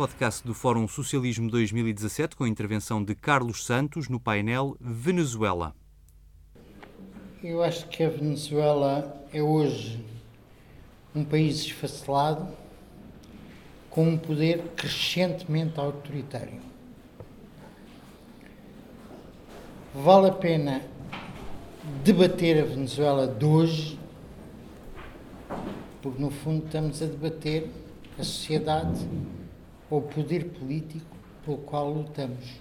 podcast do Fórum Socialismo 2017 com a intervenção de Carlos Santos no painel Venezuela. Eu acho que a Venezuela é hoje um país esfacelado com um poder crescentemente autoritário. Vale a pena debater a Venezuela de hoje, porque no fundo estamos a debater a sociedade ou o poder político pelo qual lutamos.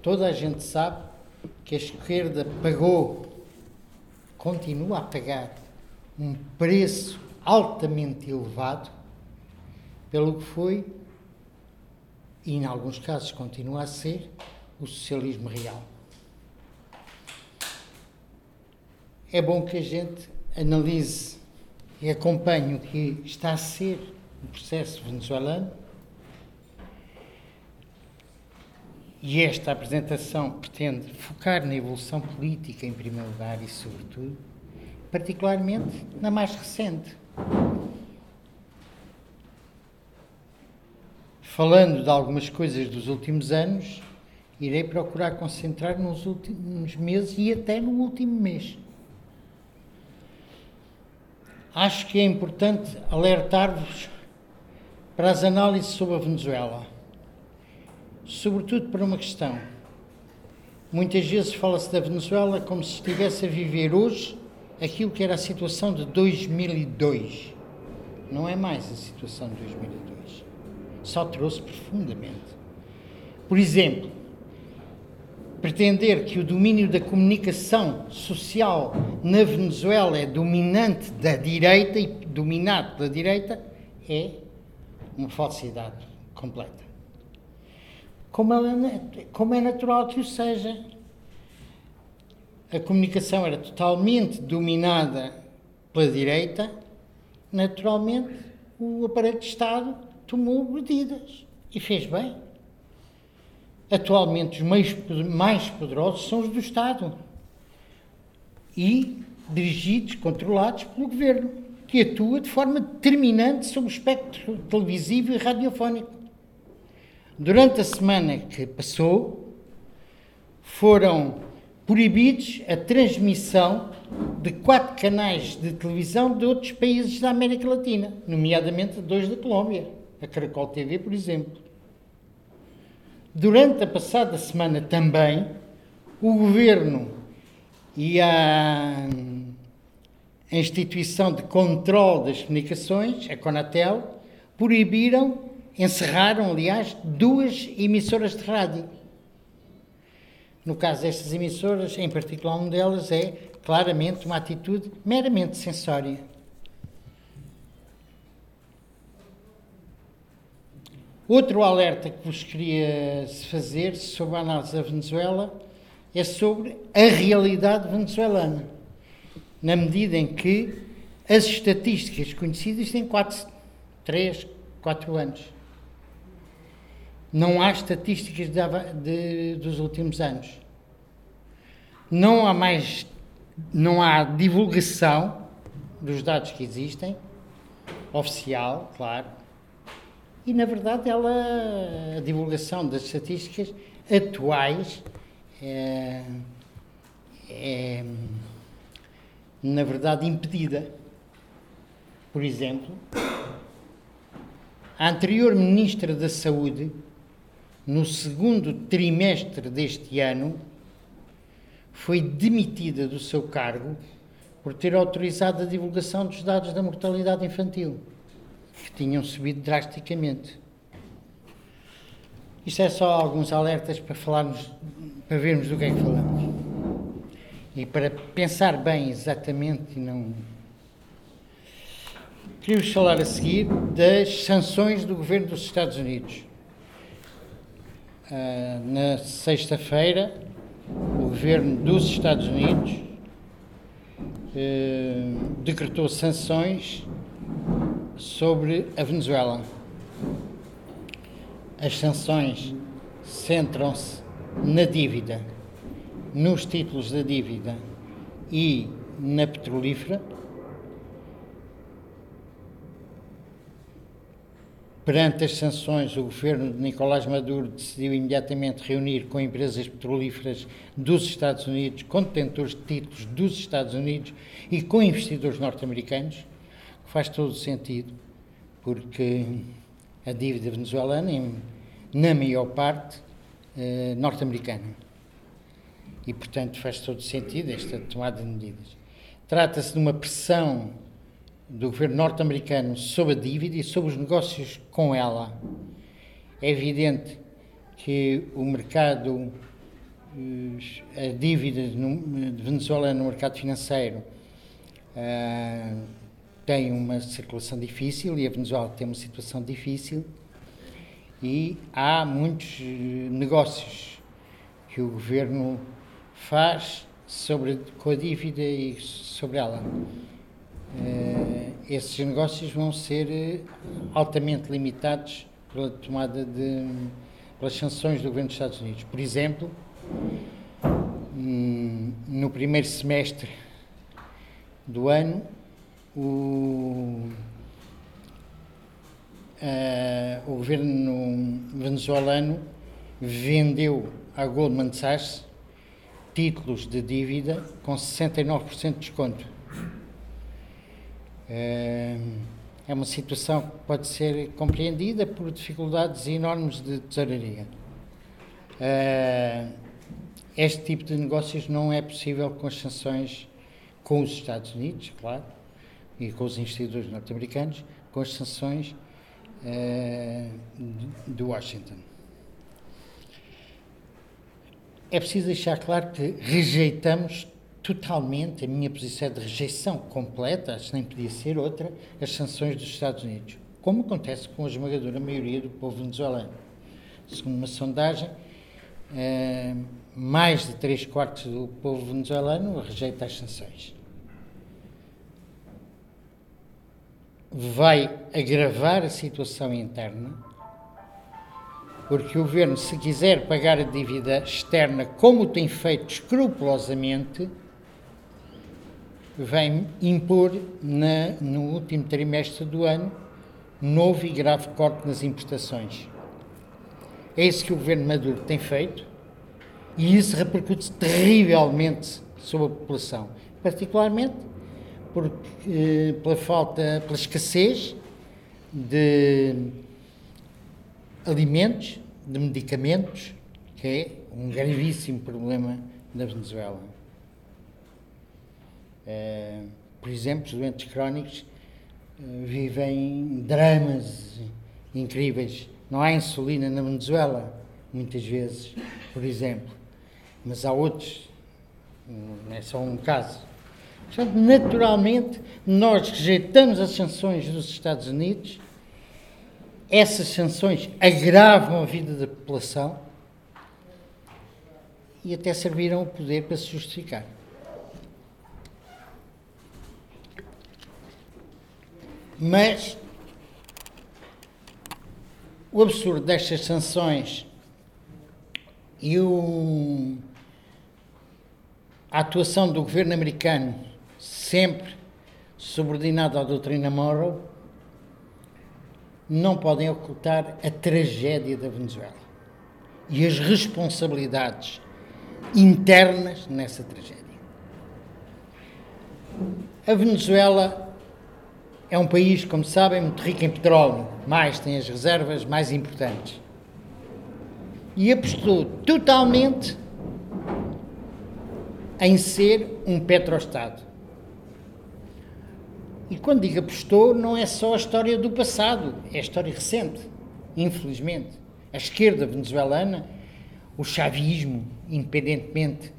Toda a gente sabe que a esquerda pagou, continua a pagar, um preço altamente elevado pelo que foi, e em alguns casos continua a ser, o socialismo real. É bom que a gente analise e acompanhe o que está a ser o processo venezuelano. E esta apresentação pretende focar na evolução política, em primeiro lugar, e, sobretudo, particularmente na mais recente. Falando de algumas coisas dos últimos anos, irei procurar concentrar nos últimos meses e até no último mês. Acho que é importante alertar-vos para as análises sobre a Venezuela, sobretudo para uma questão. Muitas vezes fala-se da Venezuela como se estivesse a viver hoje aquilo que era a situação de 2002. Não é mais a situação de 2002. Só trouxe profundamente. Por exemplo, pretender que o domínio da comunicação social na Venezuela é dominante da direita e dominado pela direita é uma falsidade completa. Como é, como é natural que o seja. A comunicação era totalmente dominada pela direita, naturalmente o aparelho de Estado tomou medidas e fez bem. Atualmente, os meios mais poderosos são os do Estado e dirigidos, controlados pelo governo, que atua de forma determinante sobre o espectro televisivo e radiofónico. Durante a semana que passou, foram proibidos a transmissão de quatro canais de televisão de outros países da América Latina, nomeadamente dois da Colômbia, a Caracol TV, por exemplo. Durante a passada semana também, o governo e a instituição de controle das comunicações, a Conatel, proibiram, encerraram, aliás, duas emissoras de rádio. No caso destas emissoras, em particular uma delas é claramente uma atitude meramente censória. Outro alerta que vos queria fazer sobre a análise da Venezuela é sobre a realidade venezuelana, na medida em que as estatísticas conhecidas têm 4, 3, 4 anos. Não há estatísticas de, de, dos últimos anos. Não há mais, não há divulgação dos dados que existem, oficial, claro, e, na verdade, ela, a divulgação das estatísticas atuais é, é, na verdade, impedida. Por exemplo, a anterior Ministra da Saúde, no segundo trimestre deste ano, foi demitida do seu cargo por ter autorizado a divulgação dos dados da mortalidade infantil que tinham subido drasticamente. Isto é só alguns alertas para falarmos, para vermos do que é que falamos. E para pensar bem exatamente e não. Queria-vos falar a seguir das sanções do governo dos Estados Unidos. Uh, na sexta-feira, o governo dos Estados Unidos uh, decretou sanções sobre a Venezuela. As sanções centram-se na dívida, nos títulos da dívida e na petrolífera. Perante as sanções, o governo de Nicolás Maduro decidiu imediatamente reunir com empresas petrolíferas dos Estados Unidos, com detentores de títulos dos Estados Unidos e com investidores norte-americanos, faz todo sentido, porque a dívida venezuelana é, na maior parte, eh, norte-americana. E, portanto, faz todo sentido esta tomada de medidas. Trata-se de uma pressão do governo norte-americano sobre a dívida e sobre os negócios com ela. É evidente que o mercado, eh, a dívida de Venezuela no mercado financeiro uh, tem uma circulação difícil e a Venezuela tem uma situação difícil e há muitos eh, negócios que o governo faz sobre, com a dívida e sobre ela. Uh, esses negócios vão ser eh, altamente limitados pela tomada de pelas sanções do governo dos Estados Unidos. Por exemplo, hum, no primeiro semestre do ano, o, uh, o governo venezuelano vendeu à Goldman Sachs títulos de dívida com 69% de desconto. É uma situação que pode ser compreendida por dificuldades enormes de tesouraria. Este tipo de negócios não é possível com as sanções com os Estados Unidos, claro, e com os investidores norte-americanos, com as sanções de Washington. É preciso deixar claro que rejeitamos totalmente, a minha posição é de rejeição completa, acho que nem podia ser outra, as sanções dos Estados Unidos, como acontece com a esmagadora maioria do povo venezuelano. Segundo uma sondagem, eh, mais de 3 quartos do povo venezuelano rejeita as sanções. Vai agravar a situação interna, porque o governo, se quiser pagar a dívida externa como tem feito escrupulosamente, vem impor na, no último trimestre do ano novo e grave corte nas importações. É isso que o governo Maduro tem feito e isso repercute terrivelmente sobre a população, particularmente porque, eh, pela falta, pela escassez de alimentos, de medicamentos, que é um gravíssimo problema na Venezuela. Eh, por exemplo, os doentes crónicos uh, vivem dramas incríveis. Não há insulina na Venezuela, muitas vezes, por exemplo, mas há outros, não é só um caso. Portanto, naturalmente, nós rejeitamos as sanções dos Estados Unidos, essas sanções agravam a vida da população e até serviram o poder para se justificar. Mas o absurdo destas sanções e o, a atuação do governo americano sempre subordinada à doutrina Morrow não podem ocultar a tragédia da Venezuela e as responsabilidades internas nessa tragédia. A Venezuela é um país, como sabem, muito rico em petróleo, mais tem as reservas mais importantes. E apostou totalmente em ser um petroestado. E quando digo apostou, não é só a história do passado, é a história recente, infelizmente. A esquerda venezuelana, o chavismo, independentemente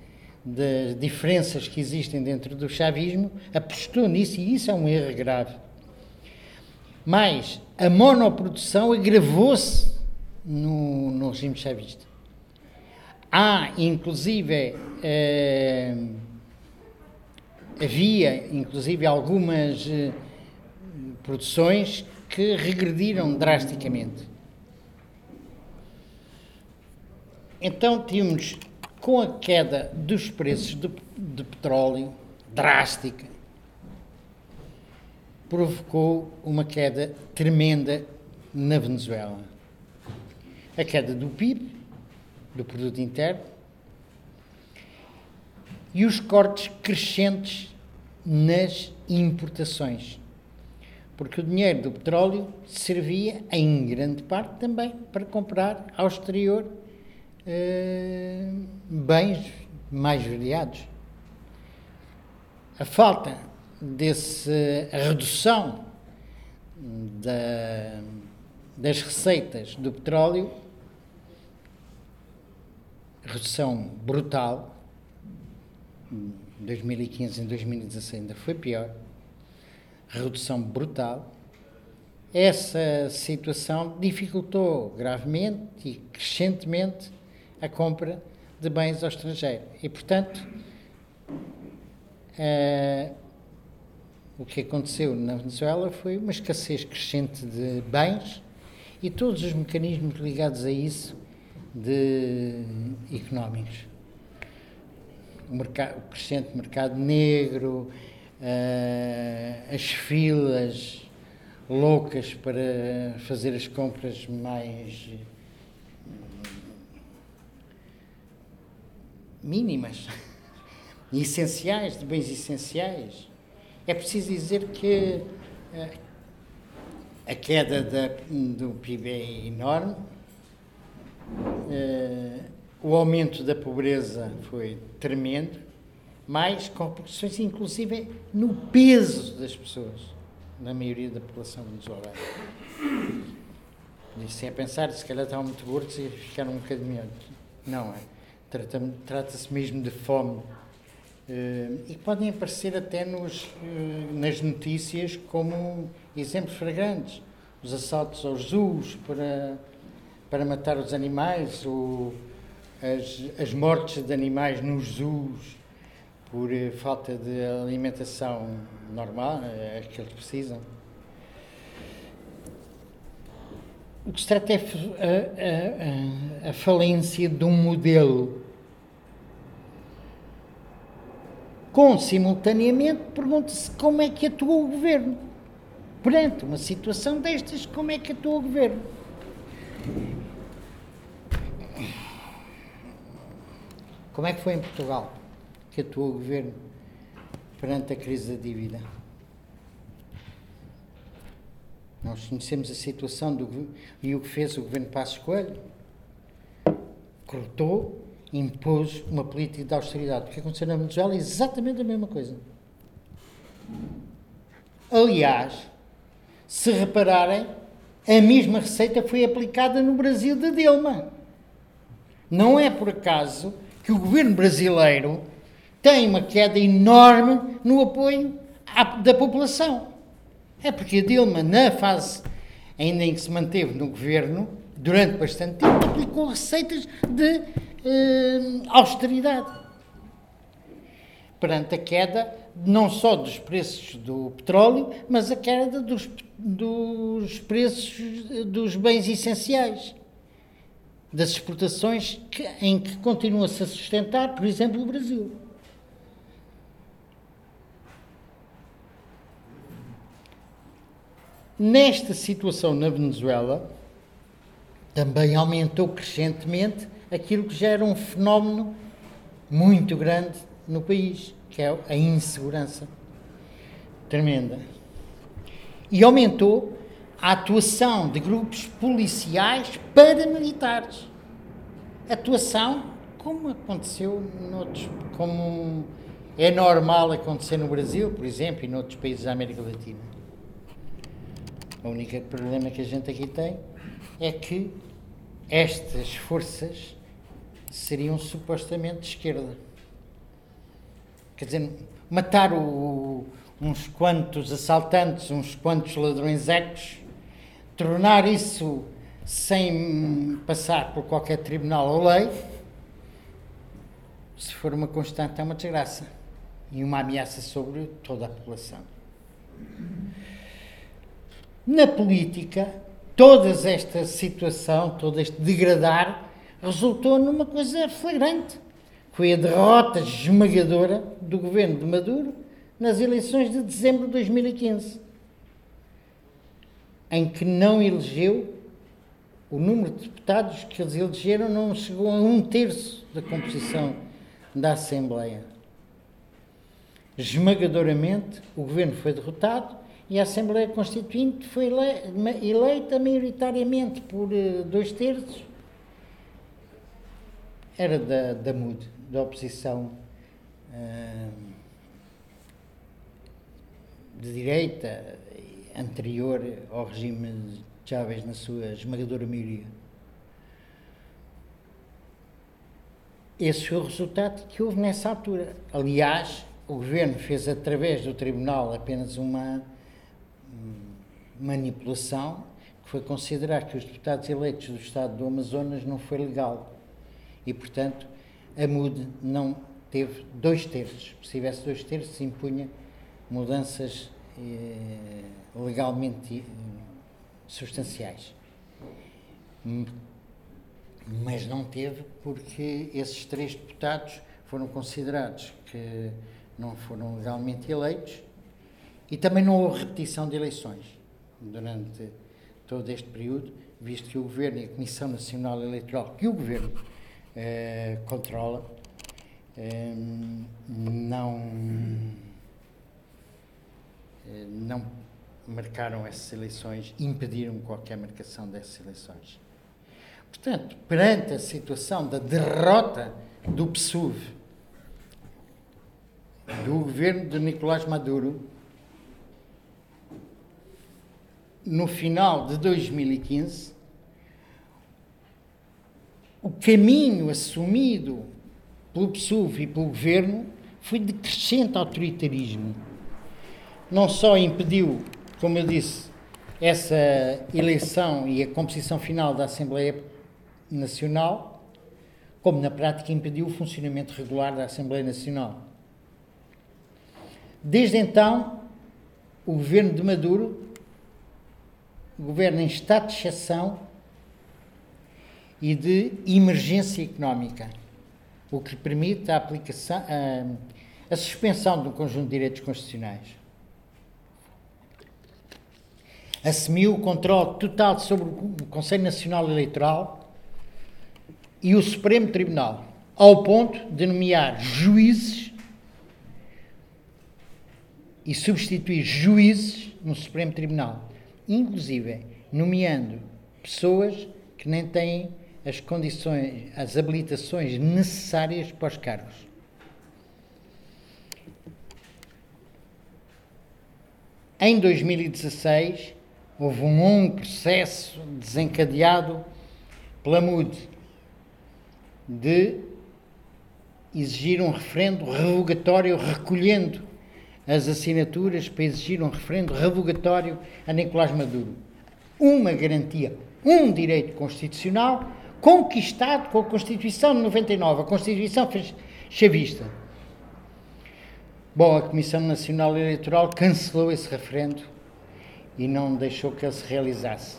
das diferenças que existem dentro do chavismo, apostou nisso e isso é um erro grave. Mas a monoprodução agravou-se no, no regime chavista. Há, inclusive, eh, havia, inclusive, algumas eh, produções que regrediram drasticamente. Então tínhamos, com a queda dos preços de, de petróleo drástica, provocou uma queda tremenda na Venezuela? A queda do PIB, do produto interno, e os cortes crescentes nas importações. Porque o dinheiro do petróleo servia, em grande parte, também para comprar ao exterior eh, bens mais variados. A falta desse, a redução da, das receitas do petróleo, redução brutal, 2015 em 2016 ainda foi pior, redução brutal. Essa situação dificultou gravemente e crescentemente a compra de bens ao estrangeiro. E, portanto, uh, o que aconteceu na Venezuela foi uma escassez crescente de bens e todos os mecanismos ligados a isso de económicos. O, mercado, o crescente mercado negro, uh, as filas loucas para fazer as compras mais mínimas, essenciais, de bens essenciais. É preciso dizer que uh, a queda da, do PIB é enorme, uh, o aumento da pobreza foi tremendo, mais complicações, inclusive, no peso das pessoas, na maioria da população venezuelana. Isso é pensar, se calhar estavam muito gordos e ficaram um bocadinho. Não, é? Trata-se mesmo de fome. Uh, e podem aparecer até nos, uh, nas notícias como exemplos fragrantes. Os assaltos aos zoos para, para matar os animais, ou as, as mortes de animais nos zoos por uh, falta de alimentação normal, é que eles precisam. O que se trata é a, a, a falência de um modelo com simultaneamente pergunta-se como é que atua o governo. Perante uma situação destas, como é que atua o governo? Como é que foi em Portugal que atuou o governo perante a crise da dívida? Nós conhecemos a situação do, e o que fez o governo Passos Coelho. Cortou impôs uma política de austeridade. O que aconteceu na Venezuela é exatamente a mesma coisa. Aliás, se repararem, a mesma receita foi aplicada no Brasil de Dilma. Não é por acaso que o governo brasileiro tem uma queda enorme no apoio à, da população. É porque a Dilma, na fase ainda em que se manteve no governo, durante bastante tempo, aplicou receitas de uh, austeridade. Perante a queda não só dos preços do petróleo, mas a queda dos, dos preços dos bens essenciais, das exportações que, em que continua-se a sustentar, por exemplo, o Brasil. Nesta situação na Venezuela, também aumentou crescentemente aquilo que já era um fenómeno muito grande no país, que é a insegurança tremenda. E aumentou a atuação de grupos policiais paramilitares. Atuação como aconteceu noutros, como é normal acontecer no Brasil, por exemplo, e noutros países da América Latina. O único problema que a gente aqui tem é que estas forças seriam supostamente de esquerda. Quer dizer, matar o, uns quantos assaltantes, uns quantos ladrões ecos, tornar isso sem passar por qualquer tribunal ou lei, se for uma constante, é uma desgraça e uma ameaça sobre toda a população. Na política, toda esta situação, todo este degradar, resultou numa coisa flagrante. Foi a derrota esmagadora do governo de Maduro nas eleições de dezembro de 2015. Em que não elegeu, o número de deputados que eles elegeram não chegou a um terço da composição da Assembleia. Esmagadoramente, o governo foi derrotado e a Assembleia Constituinte foi eleita maioritariamente por uh, dois terços. Era da, da MUD, da oposição uh, de direita, anterior ao regime de Chávez na sua esmagadora maioria. Esse foi o resultado que houve nessa altura. Aliás, o governo fez através do tribunal apenas uma manipulação que foi considerar que os deputados eleitos do Estado do Amazonas não foi legal. E, portanto, a MUD não teve dois terços. Se tivesse dois terços, impunha mudanças legalmente eh, substanciais. Mas não teve porque esses três deputados foram considerados que não foram legalmente eleitos e também não houve repetição de eleições durante todo este período, visto que o Governo e a Comissão Nacional Eleitoral, que o Governo eh, controla, eh, não, eh, não marcaram essas eleições, impediram qualquer marcação dessas eleições. Portanto, perante a situação da derrota do PSUV, do governo de Nicolás Maduro, no final de 2015, o caminho assumido pelo PSUV e pelo governo foi de crescente autoritarismo. Não só impediu, como eu disse, essa eleição e a composição final da Assembleia Nacional, como na prática impediu o funcionamento regular da Assembleia Nacional. Desde então, o governo de Maduro governa em estado de exceção e de emergência económica, o que permite a aplicação, a, a suspensão de um conjunto de direitos constitucionais. Assumiu o controle total sobre o Conselho Nacional Eleitoral e o Supremo Tribunal, ao ponto de nomear juízes e substituir juízes no Supremo Tribunal inclusive nomeando pessoas que nem têm as condições, as habilitações necessárias para os cargos. Em 2016, houve um longo processo desencadeado pela MUD de exigir um referendo revogatório recolhendo as assinaturas para exigir um referendo revogatório a Nicolás Maduro. Uma garantia, um direito constitucional conquistado com a Constituição de 99, a Constituição chavista. Bom, a Comissão Nacional Eleitoral cancelou esse referendo e não deixou que ele se realizasse.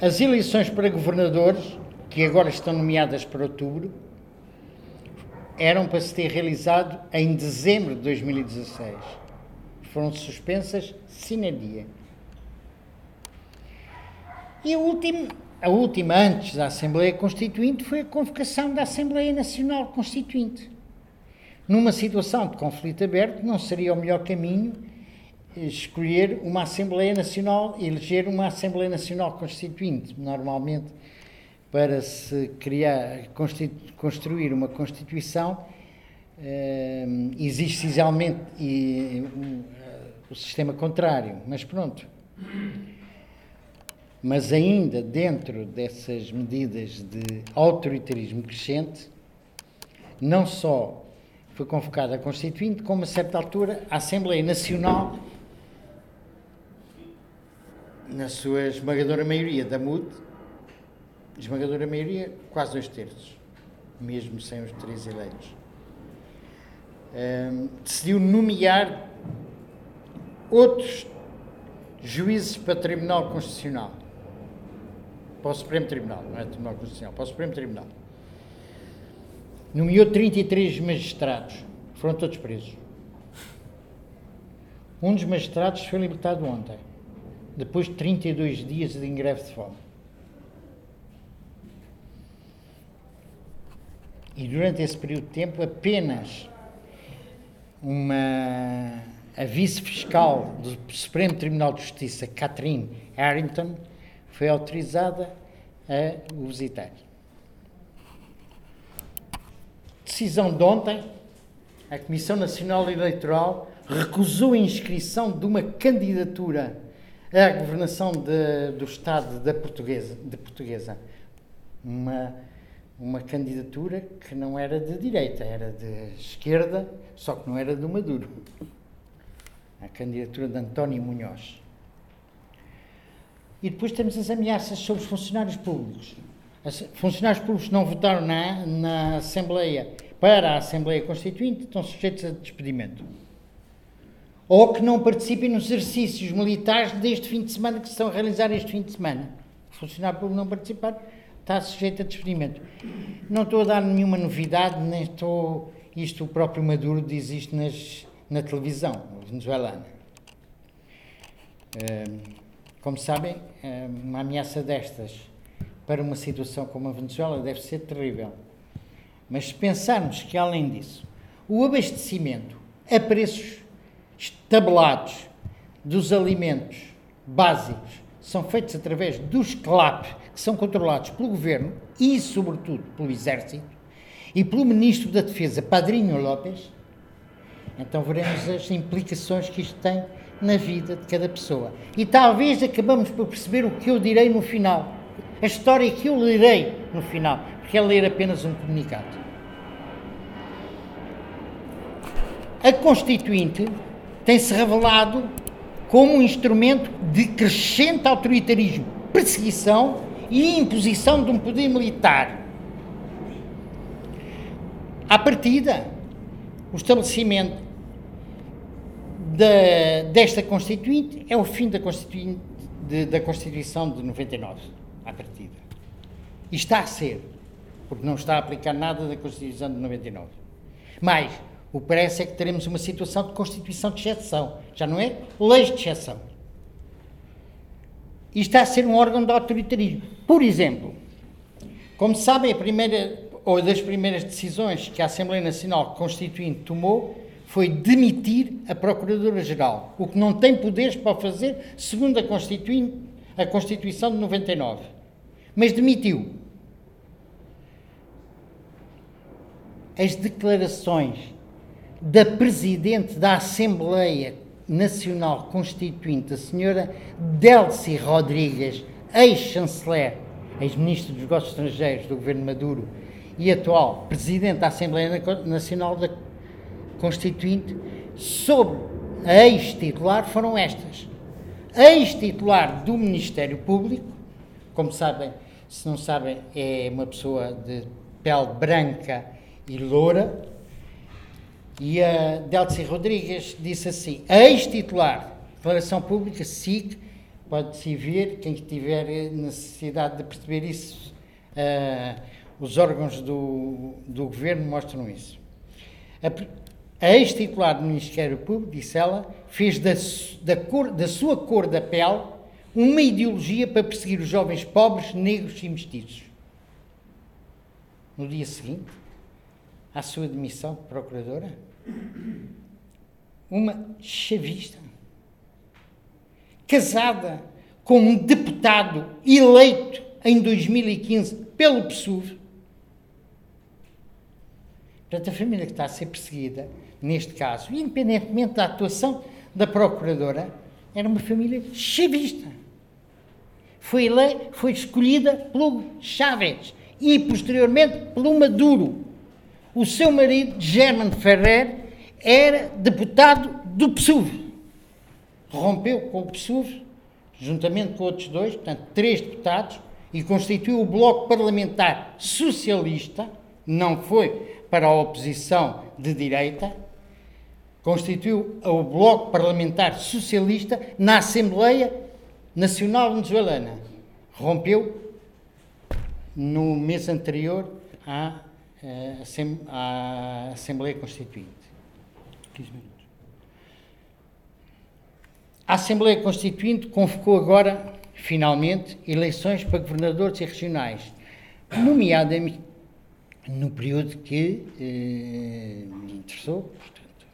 As eleições para governadores, que agora estão nomeadas para outubro, eram para se ter realizado em dezembro de 2016. Foram suspensas sine dia. E a última, a última antes da Assembleia Constituinte foi a convocação da Assembleia Nacional Constituinte. Numa situação de conflito aberto, não seria o melhor caminho escolher uma Assembleia Nacional, eleger uma Assembleia Nacional Constituinte. Normalmente para se criar, construir uma Constituição, eh, existe exatamente e, o sistema contrário, mas pronto. Mas ainda dentro dessas medidas de autoritarismo crescente, não só foi convocada a Constituinte, como a certa altura a Assembleia Nacional, na sua esmagadora maioria da MUD, esmagadora maioria, quase dois terços, mesmo sem os três eleitos. Um, decidiu nomear outros juízes para o Tribunal Constitucional. Para o Supremo Tribunal, não é Tribunal Constitucional, para o Supremo Tribunal. Nomeou 33 magistrados, foram todos presos. Um dos magistrados foi libertado ontem, depois de 32 dias de greve de fome. E durante esse período de tempo, apenas uma, a vice-fiscal do Supremo Tribunal de Justiça, Catherine Harrington, foi autorizada a o visitar. Decisão de ontem, a Comissão Nacional Eleitoral recusou a inscrição de uma candidatura à governação de, do Estado da Portuguesa, de Portuguesa. Uma uma candidatura que não era de direita, era de esquerda, só que não era do Maduro. A candidatura de António Munhoz. E depois temos as ameaças sobre os funcionários públicos. Os funcionários públicos não votaram na, na Assembleia para a Assembleia Constituinte estão sujeitos a despedimento. Ou que não participem nos exercícios militares deste fim de semana que se estão a realizar este fim de semana. Funcionário público não participar está sujeito a despedimento. Não estou a dar nenhuma novidade, nem estou. Isto o próprio Maduro diz isto nas, na televisão venezuelana. Como sabem, uma ameaça destas para uma situação como a Venezuela deve ser terrível. Mas se pensarmos que, além disso, o abastecimento a preços estabelados dos alimentos básicos são feitos através dos CLAP, que são controlados pelo governo e, sobretudo, pelo Exército e pelo Ministro da Defesa, Padrinho López, então veremos as implicações que isto tem na vida de cada pessoa. E talvez acabamos por perceber o que eu direi no final, a história que eu lerei no final, porque é ler apenas um comunicado. A Constituinte tem-se revelado como um instrumento de crescente autoritarismo, perseguição e imposição de um poder militar. À partida, o estabelecimento da, desta Constituinte é o fim da, Constituinte, de, da Constituição de 99, à partida. E está a ser, porque não está a aplicar nada da Constituição de 99. Mas o que parece é que teremos uma situação de Constituição de exceção, já não é leis de exceção. E está a ser um órgão de autoritarismo. Por exemplo, como sabem, a primeira ou das primeiras decisões que a Assembleia Nacional Constituinte tomou foi demitir a Procuradora-Geral, o que não tem poderes para fazer, segundo a, a Constituição de 99. Mas demitiu. As declarações da Presidente da Assembleia Nacional Constituinte, a senhora Delcy Rodrigues, ex-chanceler, ex-ministro dos Negócios Estrangeiros do governo Maduro e atual Presidente da Assembleia Nacional da Constituinte, sobre a ex-titular foram estas. A ex-titular do Ministério Público, como sabem, se não sabem, é uma pessoa de pele branca e loura, e a Delcy Rodrigues disse assim: ex-titular, declaração pública, SIC, pode-se ver, quem tiver necessidade de perceber isso, uh, os órgãos do, do governo mostram isso. A, a ex-titular do Ministério Público, disse ela, fez da, da, cor, da sua cor da pele uma ideologia para perseguir os jovens pobres, negros e mestiços. No dia seguinte, à sua demissão de procuradora? Uma chavista, casada com um deputado eleito em 2015 pelo PSUV. Portanto, a família que está a ser perseguida, neste caso, independentemente da atuação da procuradora, era uma família chavista. Foi, eleita, foi escolhida pelo Chávez e, posteriormente, pelo Maduro. O seu marido, German Ferrer, era deputado do PSUV. Rompeu com o PSUV, juntamente com outros dois, portanto, três deputados, e constituiu o Bloco Parlamentar Socialista, não foi para a oposição de direita, constituiu o Bloco Parlamentar Socialista na Assembleia Nacional Venezuelana. Rompeu no mês anterior à eh, à Assembleia Constituinte. 15 minutos. A Assembleia Constituinte convocou agora, finalmente, eleições para governadores e regionais, nomeadamente no período que eh, me interessou. Portanto,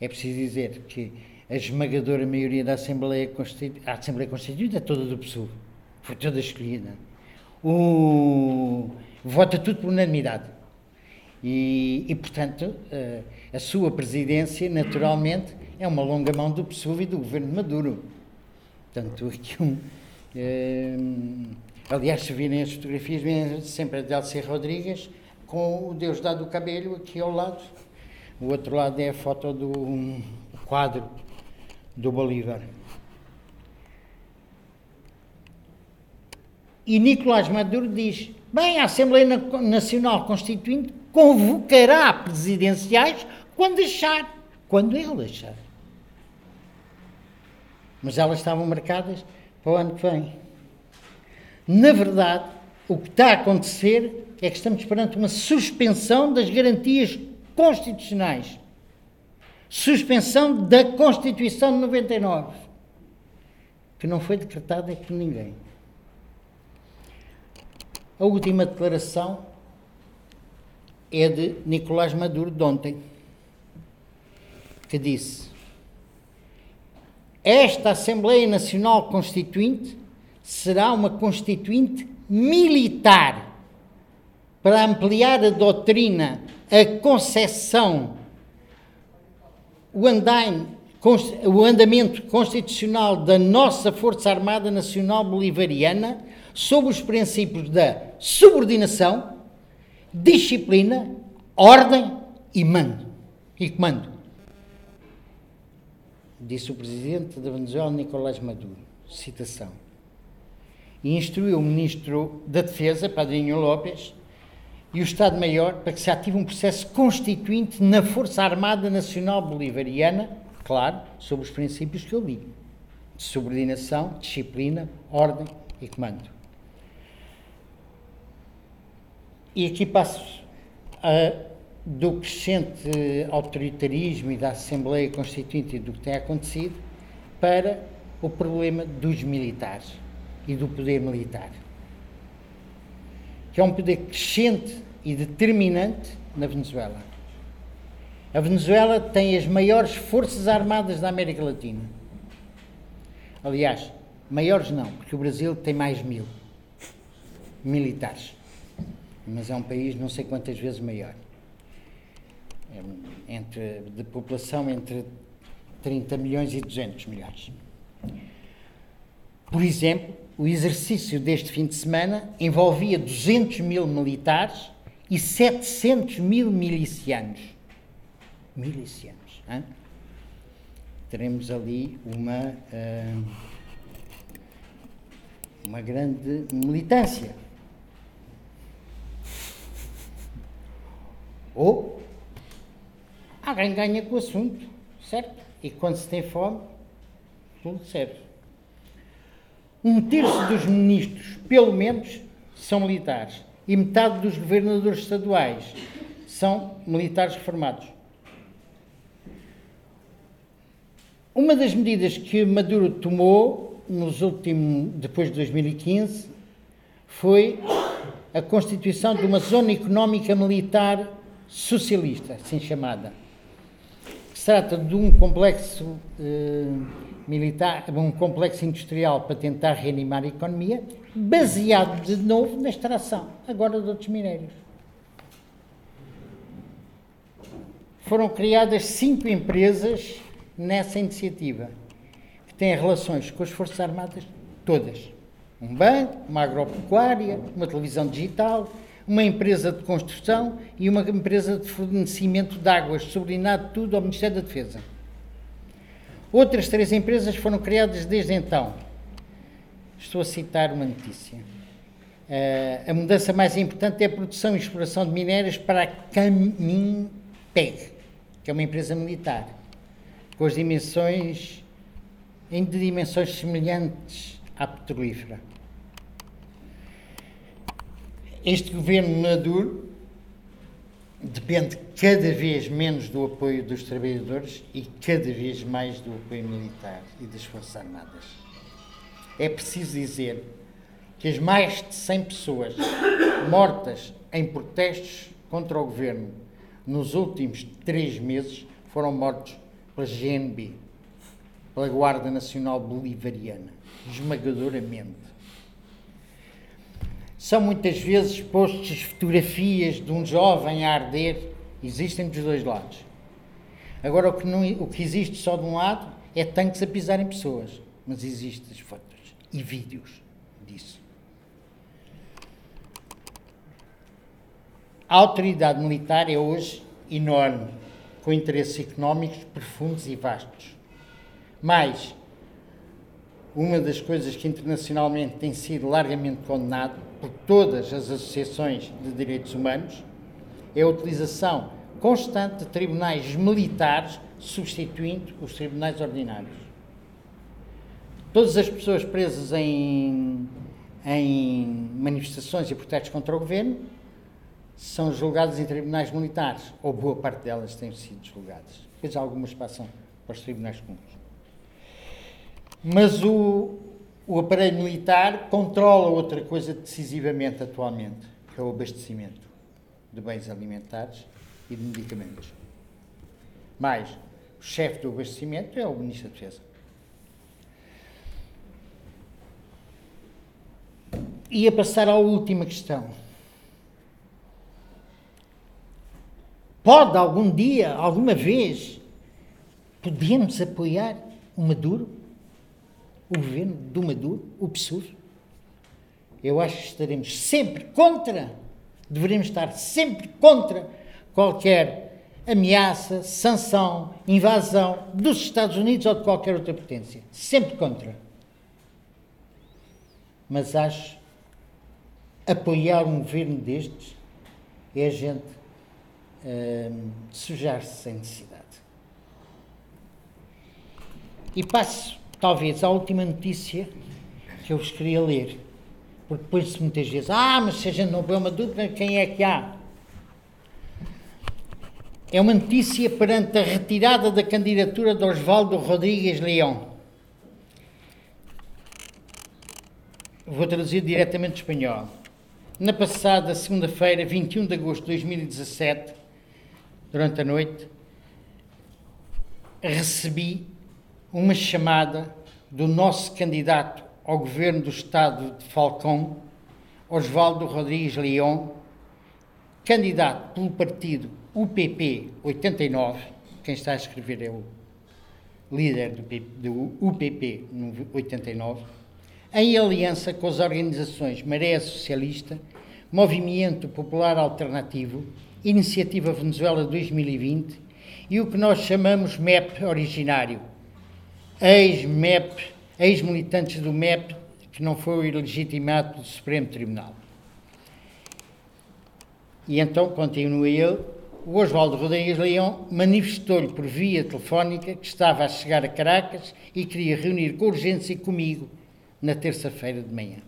é preciso dizer que a esmagadora maioria da Assembleia Constituinte, a Assembleia Constituinte é toda do PSUV, foi toda escolhida. O, vota tudo por unanimidade. E, e portanto, uh, a sua presidência, naturalmente, é uma longa mão do PSUV e do governo Maduro. Portanto, aqui um. Uh, aliás, se virem as fotografias, vem sempre a Delcy Rodrigues com o Deus dado o cabelo aqui ao lado. O outro lado é a foto do um, quadro do Bolívar. E Nicolás Maduro diz: bem, a Assembleia Nacional Constituinte convocará presidenciais quando achar, quando ele achar. Mas elas estavam marcadas para o ano que vem. Na verdade, o que está a acontecer é que estamos perante uma suspensão das garantias constitucionais suspensão da Constituição de 99, que não foi decretada por ninguém. A última declaração é de Nicolás Maduro de ontem, que disse: Esta Assembleia Nacional Constituinte será uma constituinte militar para ampliar a doutrina, a concepção o, o andamento constitucional da nossa Força Armada Nacional Bolivariana sob os princípios da subordinação, disciplina, ordem e mando e comando. Disse o presidente da Venezuela, Nicolás Maduro. Citação. E instruiu o ministro da Defesa, Padrinho López, e o Estado-Maior para que se ative um processo constituinte na Força Armada Nacional Bolivariana, claro, sobre os princípios que eu li: de subordinação, disciplina, ordem e comando. E aqui passo a, do crescente autoritarismo e da Assembleia Constituinte e do que tem acontecido para o problema dos militares e do poder militar que é um poder crescente e determinante na Venezuela. A Venezuela tem as maiores forças armadas da América Latina. Aliás, maiores não, porque o Brasil tem mais mil militares. Mas é um país não sei quantas vezes maior. É entre, de população entre 30 milhões e 200 milhões. Por exemplo, o exercício deste fim de semana envolvia 200 mil militares e 700 mil milicianos. Milicianos. Hein? Teremos ali uma, uh, uma grande militância. Ou alguém ganha com o assunto, certo? E quando se tem fome, tudo serve. Um terço dos ministros, pelo menos, são militares e metade dos governadores estaduais são militares reformados. Uma das medidas que Maduro tomou nos últimos, depois de 2015 foi a constituição de uma zona económica militar socialista, assim chamada. Se trata de um complexo eh, militar, um complexo industrial para tentar reanimar a economia, baseado de novo na extração, agora de outros minérios. Foram criadas cinco empresas nessa iniciativa, que têm relações com as Forças Armadas todas. Um banco, uma agropecuária, uma televisão digital, uma empresa de construção e uma empresa de fornecimento de águas, subordinado tudo ao Ministério da Defesa. Outras três empresas foram criadas desde então. Estou a citar uma notícia. Uh, a mudança mais importante é a produção e exploração de minérios para a Caminpeg, que é uma empresa militar, com as dimensões, em dimensões semelhantes à petrolífera. Este governo Maduro depende cada vez menos do apoio dos trabalhadores e cada vez mais do apoio militar e das Forças Armadas. É preciso dizer que as mais de 100 pessoas mortas em protestos contra o governo nos últimos três meses foram mortos pela GNB, pela Guarda Nacional Bolivariana, esmagadoramente. São muitas vezes postas fotografias de um jovem a arder, existem dos dois lados. Agora, o que, não, o que existe só de um lado é tanques a pisarem pessoas, mas existem as fotos e vídeos disso. A autoridade militar é hoje enorme, com interesses económicos profundos e vastos. Mas uma das coisas que internacionalmente tem sido largamente condenado por todas as associações de direitos humanos é a utilização constante de tribunais militares substituindo os tribunais ordinários. Todas as pessoas presas em, em manifestações e protestos contra o governo são julgadas em tribunais militares, ou boa parte delas têm sido julgadas. Depois algumas passam para os tribunais comuns. Mas o, o aparelho militar controla outra coisa decisivamente atualmente, que é o abastecimento de bens alimentares e de medicamentos. Mais, o chefe do abastecimento é o Ministro da Defesa. Ia passar à última questão. Pode algum dia, alguma vez, podemos apoiar o Maduro? O governo do Maduro, o PSUR. Eu acho que estaremos sempre contra, deveremos estar sempre contra qualquer ameaça, sanção, invasão dos Estados Unidos ou de qualquer outra potência. Sempre contra. Mas acho apoiar um governo destes é a gente hum, sujar-se sem necessidade. E passo talvez a última notícia que eu vos queria ler. Porque depois muitas vezes, ah, mas se a gente não vê uma dúvida, quem é que há? É uma notícia perante a retirada da candidatura de Osvaldo Rodrigues Leão. Vou traduzir diretamente espanhol. Na passada segunda-feira, 21 de agosto de 2017, durante a noite, recebi uma chamada do nosso candidato ao governo do estado de Falcão, Osvaldo Rodrigues Leão, candidato pelo partido UPP 89, quem está a escrever é o líder do, do UPP 89, em aliança com as organizações Maré Socialista, Movimento Popular Alternativo, Iniciativa Venezuela 2020 e o que nós chamamos MEP originário, ex-MEP, ex-militantes do MEP, que não foi legitimado pelo Supremo Tribunal. E então, continua ele, o Oswaldo Rodrigues Leão manifestou-lhe por via telefónica que estava a chegar a Caracas e queria reunir com urgência comigo na terça-feira de manhã.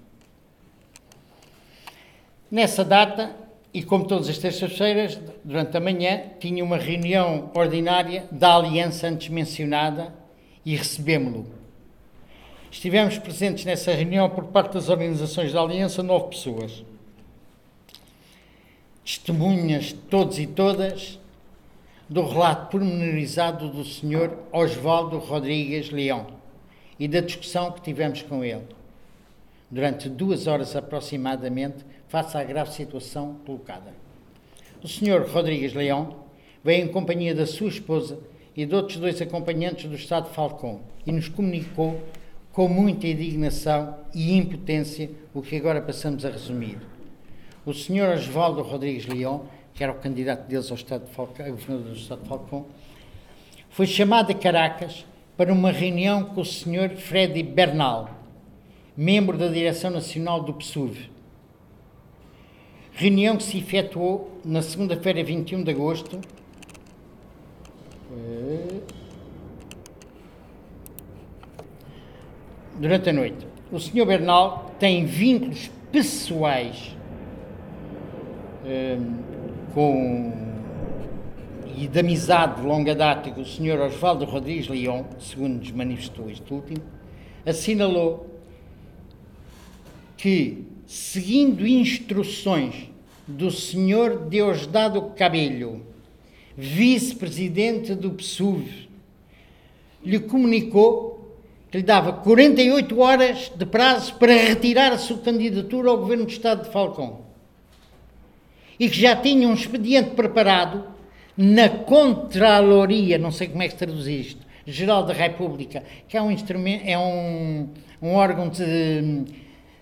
Nessa data, e como todas as terças-feiras, durante a manhã, tinha uma reunião ordinária da aliança antes mencionada e recebemos-lo. Estivemos presentes nessa reunião por parte das organizações da Aliança, nove pessoas. Testemunhas, todos e todas, do relato pormenorizado do Sr. Osvaldo Rodrigues Leão e da discussão que tivemos com ele, durante duas horas aproximadamente, face à grave situação colocada. O Sr. Rodrigues Leão veio em companhia da sua esposa e de outros dois acompanhantes do Estado Falcão e nos comunicou com muita indignação e impotência o que agora passamos a resumir. O Sr. Osvaldo Rodrigues Leão, que era o candidato deles ao Estado de Falcão, governador do Estado de Falcão, foi chamado a Caracas para uma reunião com o Sr. Freddy Bernal, membro da Direção Nacional do PSUV. Reunião que se efetuou na segunda-feira, 21 de agosto, durante a noite. O Sr. Bernal tem vínculos pessoais um, com e de amizade de longa data com o Sr. Osvaldo Rodrigues Leão, segundo nos manifestou este último, assinalou que, seguindo instruções do Sr. Deusdado Cabelho, vice-presidente do PSUV, lhe comunicou que lhe dava 48 horas de prazo para retirar a sua candidatura ao governo do Estado de Falcão. E que já tinha um expediente preparado na Contraloria, não sei como é que se traduz isto, Geral da República, que é um instrumento, é um, um órgão de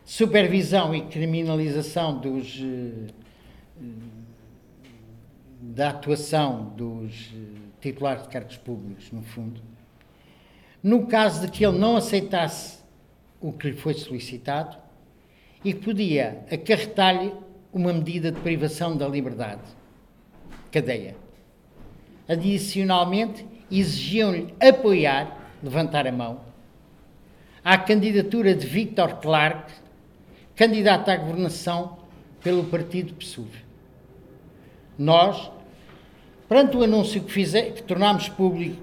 supervisão e criminalização dos eh, da atuação dos eh, titulares de cargos públicos, no fundo, no caso de que ele não aceitasse o que lhe foi solicitado e podia acarretar-lhe uma medida de privação da liberdade, cadeia. Adicionalmente, exigiam-lhe apoiar, levantar a mão, à candidatura de Victor Clark, candidato à governação pelo partido PSUV. Nós, perante o anúncio que, fizer, que tornámos público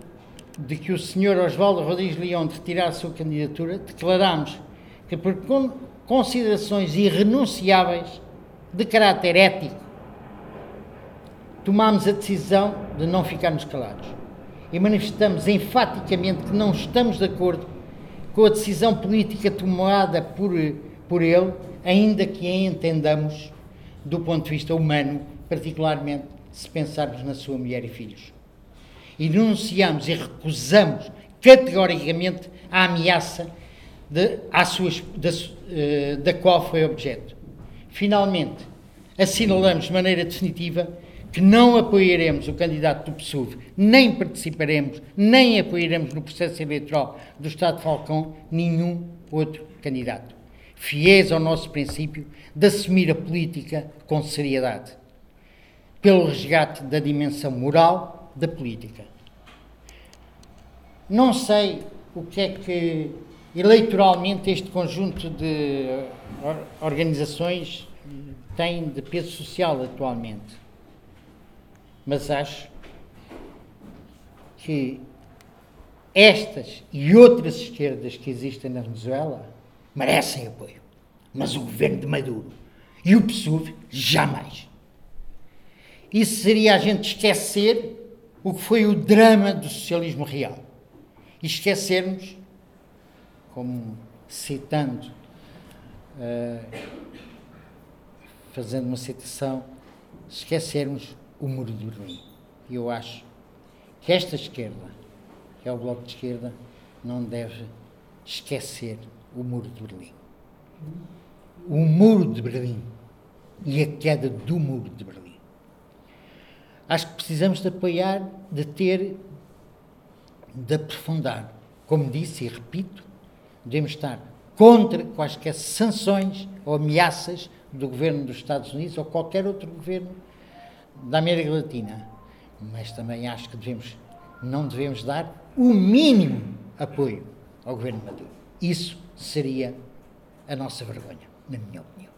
de que o Sr. Osvaldo Rodrigues Leão retirar a sua candidatura, declarámos que, por considerações irrenunciáveis de caráter ético, tomámos a decisão de não ficarmos calados e manifestamos enfaticamente que não estamos de acordo com a decisão política tomada por, por ele, ainda que a entendamos do ponto de vista humano, particularmente se pensarmos na sua mulher e filhos. E denunciamos e recusamos categoricamente a ameaça de, suas, da, uh, da qual foi objeto. Finalmente, assinalamos de maneira definitiva que não apoiaremos o candidato do PSUV, nem participaremos, nem apoiaremos no processo eleitoral do Estado de Falcão nenhum outro candidato. Fiéis ao nosso princípio de assumir a política com seriedade, pelo resgate da dimensão moral da política. Não sei o que é que eleitoralmente este conjunto de organizações tem de peso social atualmente mas acho que estas e outras esquerdas que existem na Venezuela merecem apoio. Mas o governo de Maduro e o PSUV jamais. Isso seria a gente esquecer o que foi o drama do socialismo real. E esquecermos, como citando, uh, fazendo uma citação, esquecermos o muro de Berlim. E eu acho que esta esquerda, que é o Bloco de Esquerda, não deve esquecer o muro de Berlim. O muro de Berlim e a queda do muro de Berlim. Acho que precisamos de apoiar, de ter, de aprofundar. Como disse e repito, devemos estar contra quaisquer sanções ou ameaças do governo dos Estados Unidos ou qualquer outro governo da América Latina, mas também acho que devemos, não devemos dar o mínimo apoio ao governo Maduro. Isso seria a nossa vergonha, na minha opinião.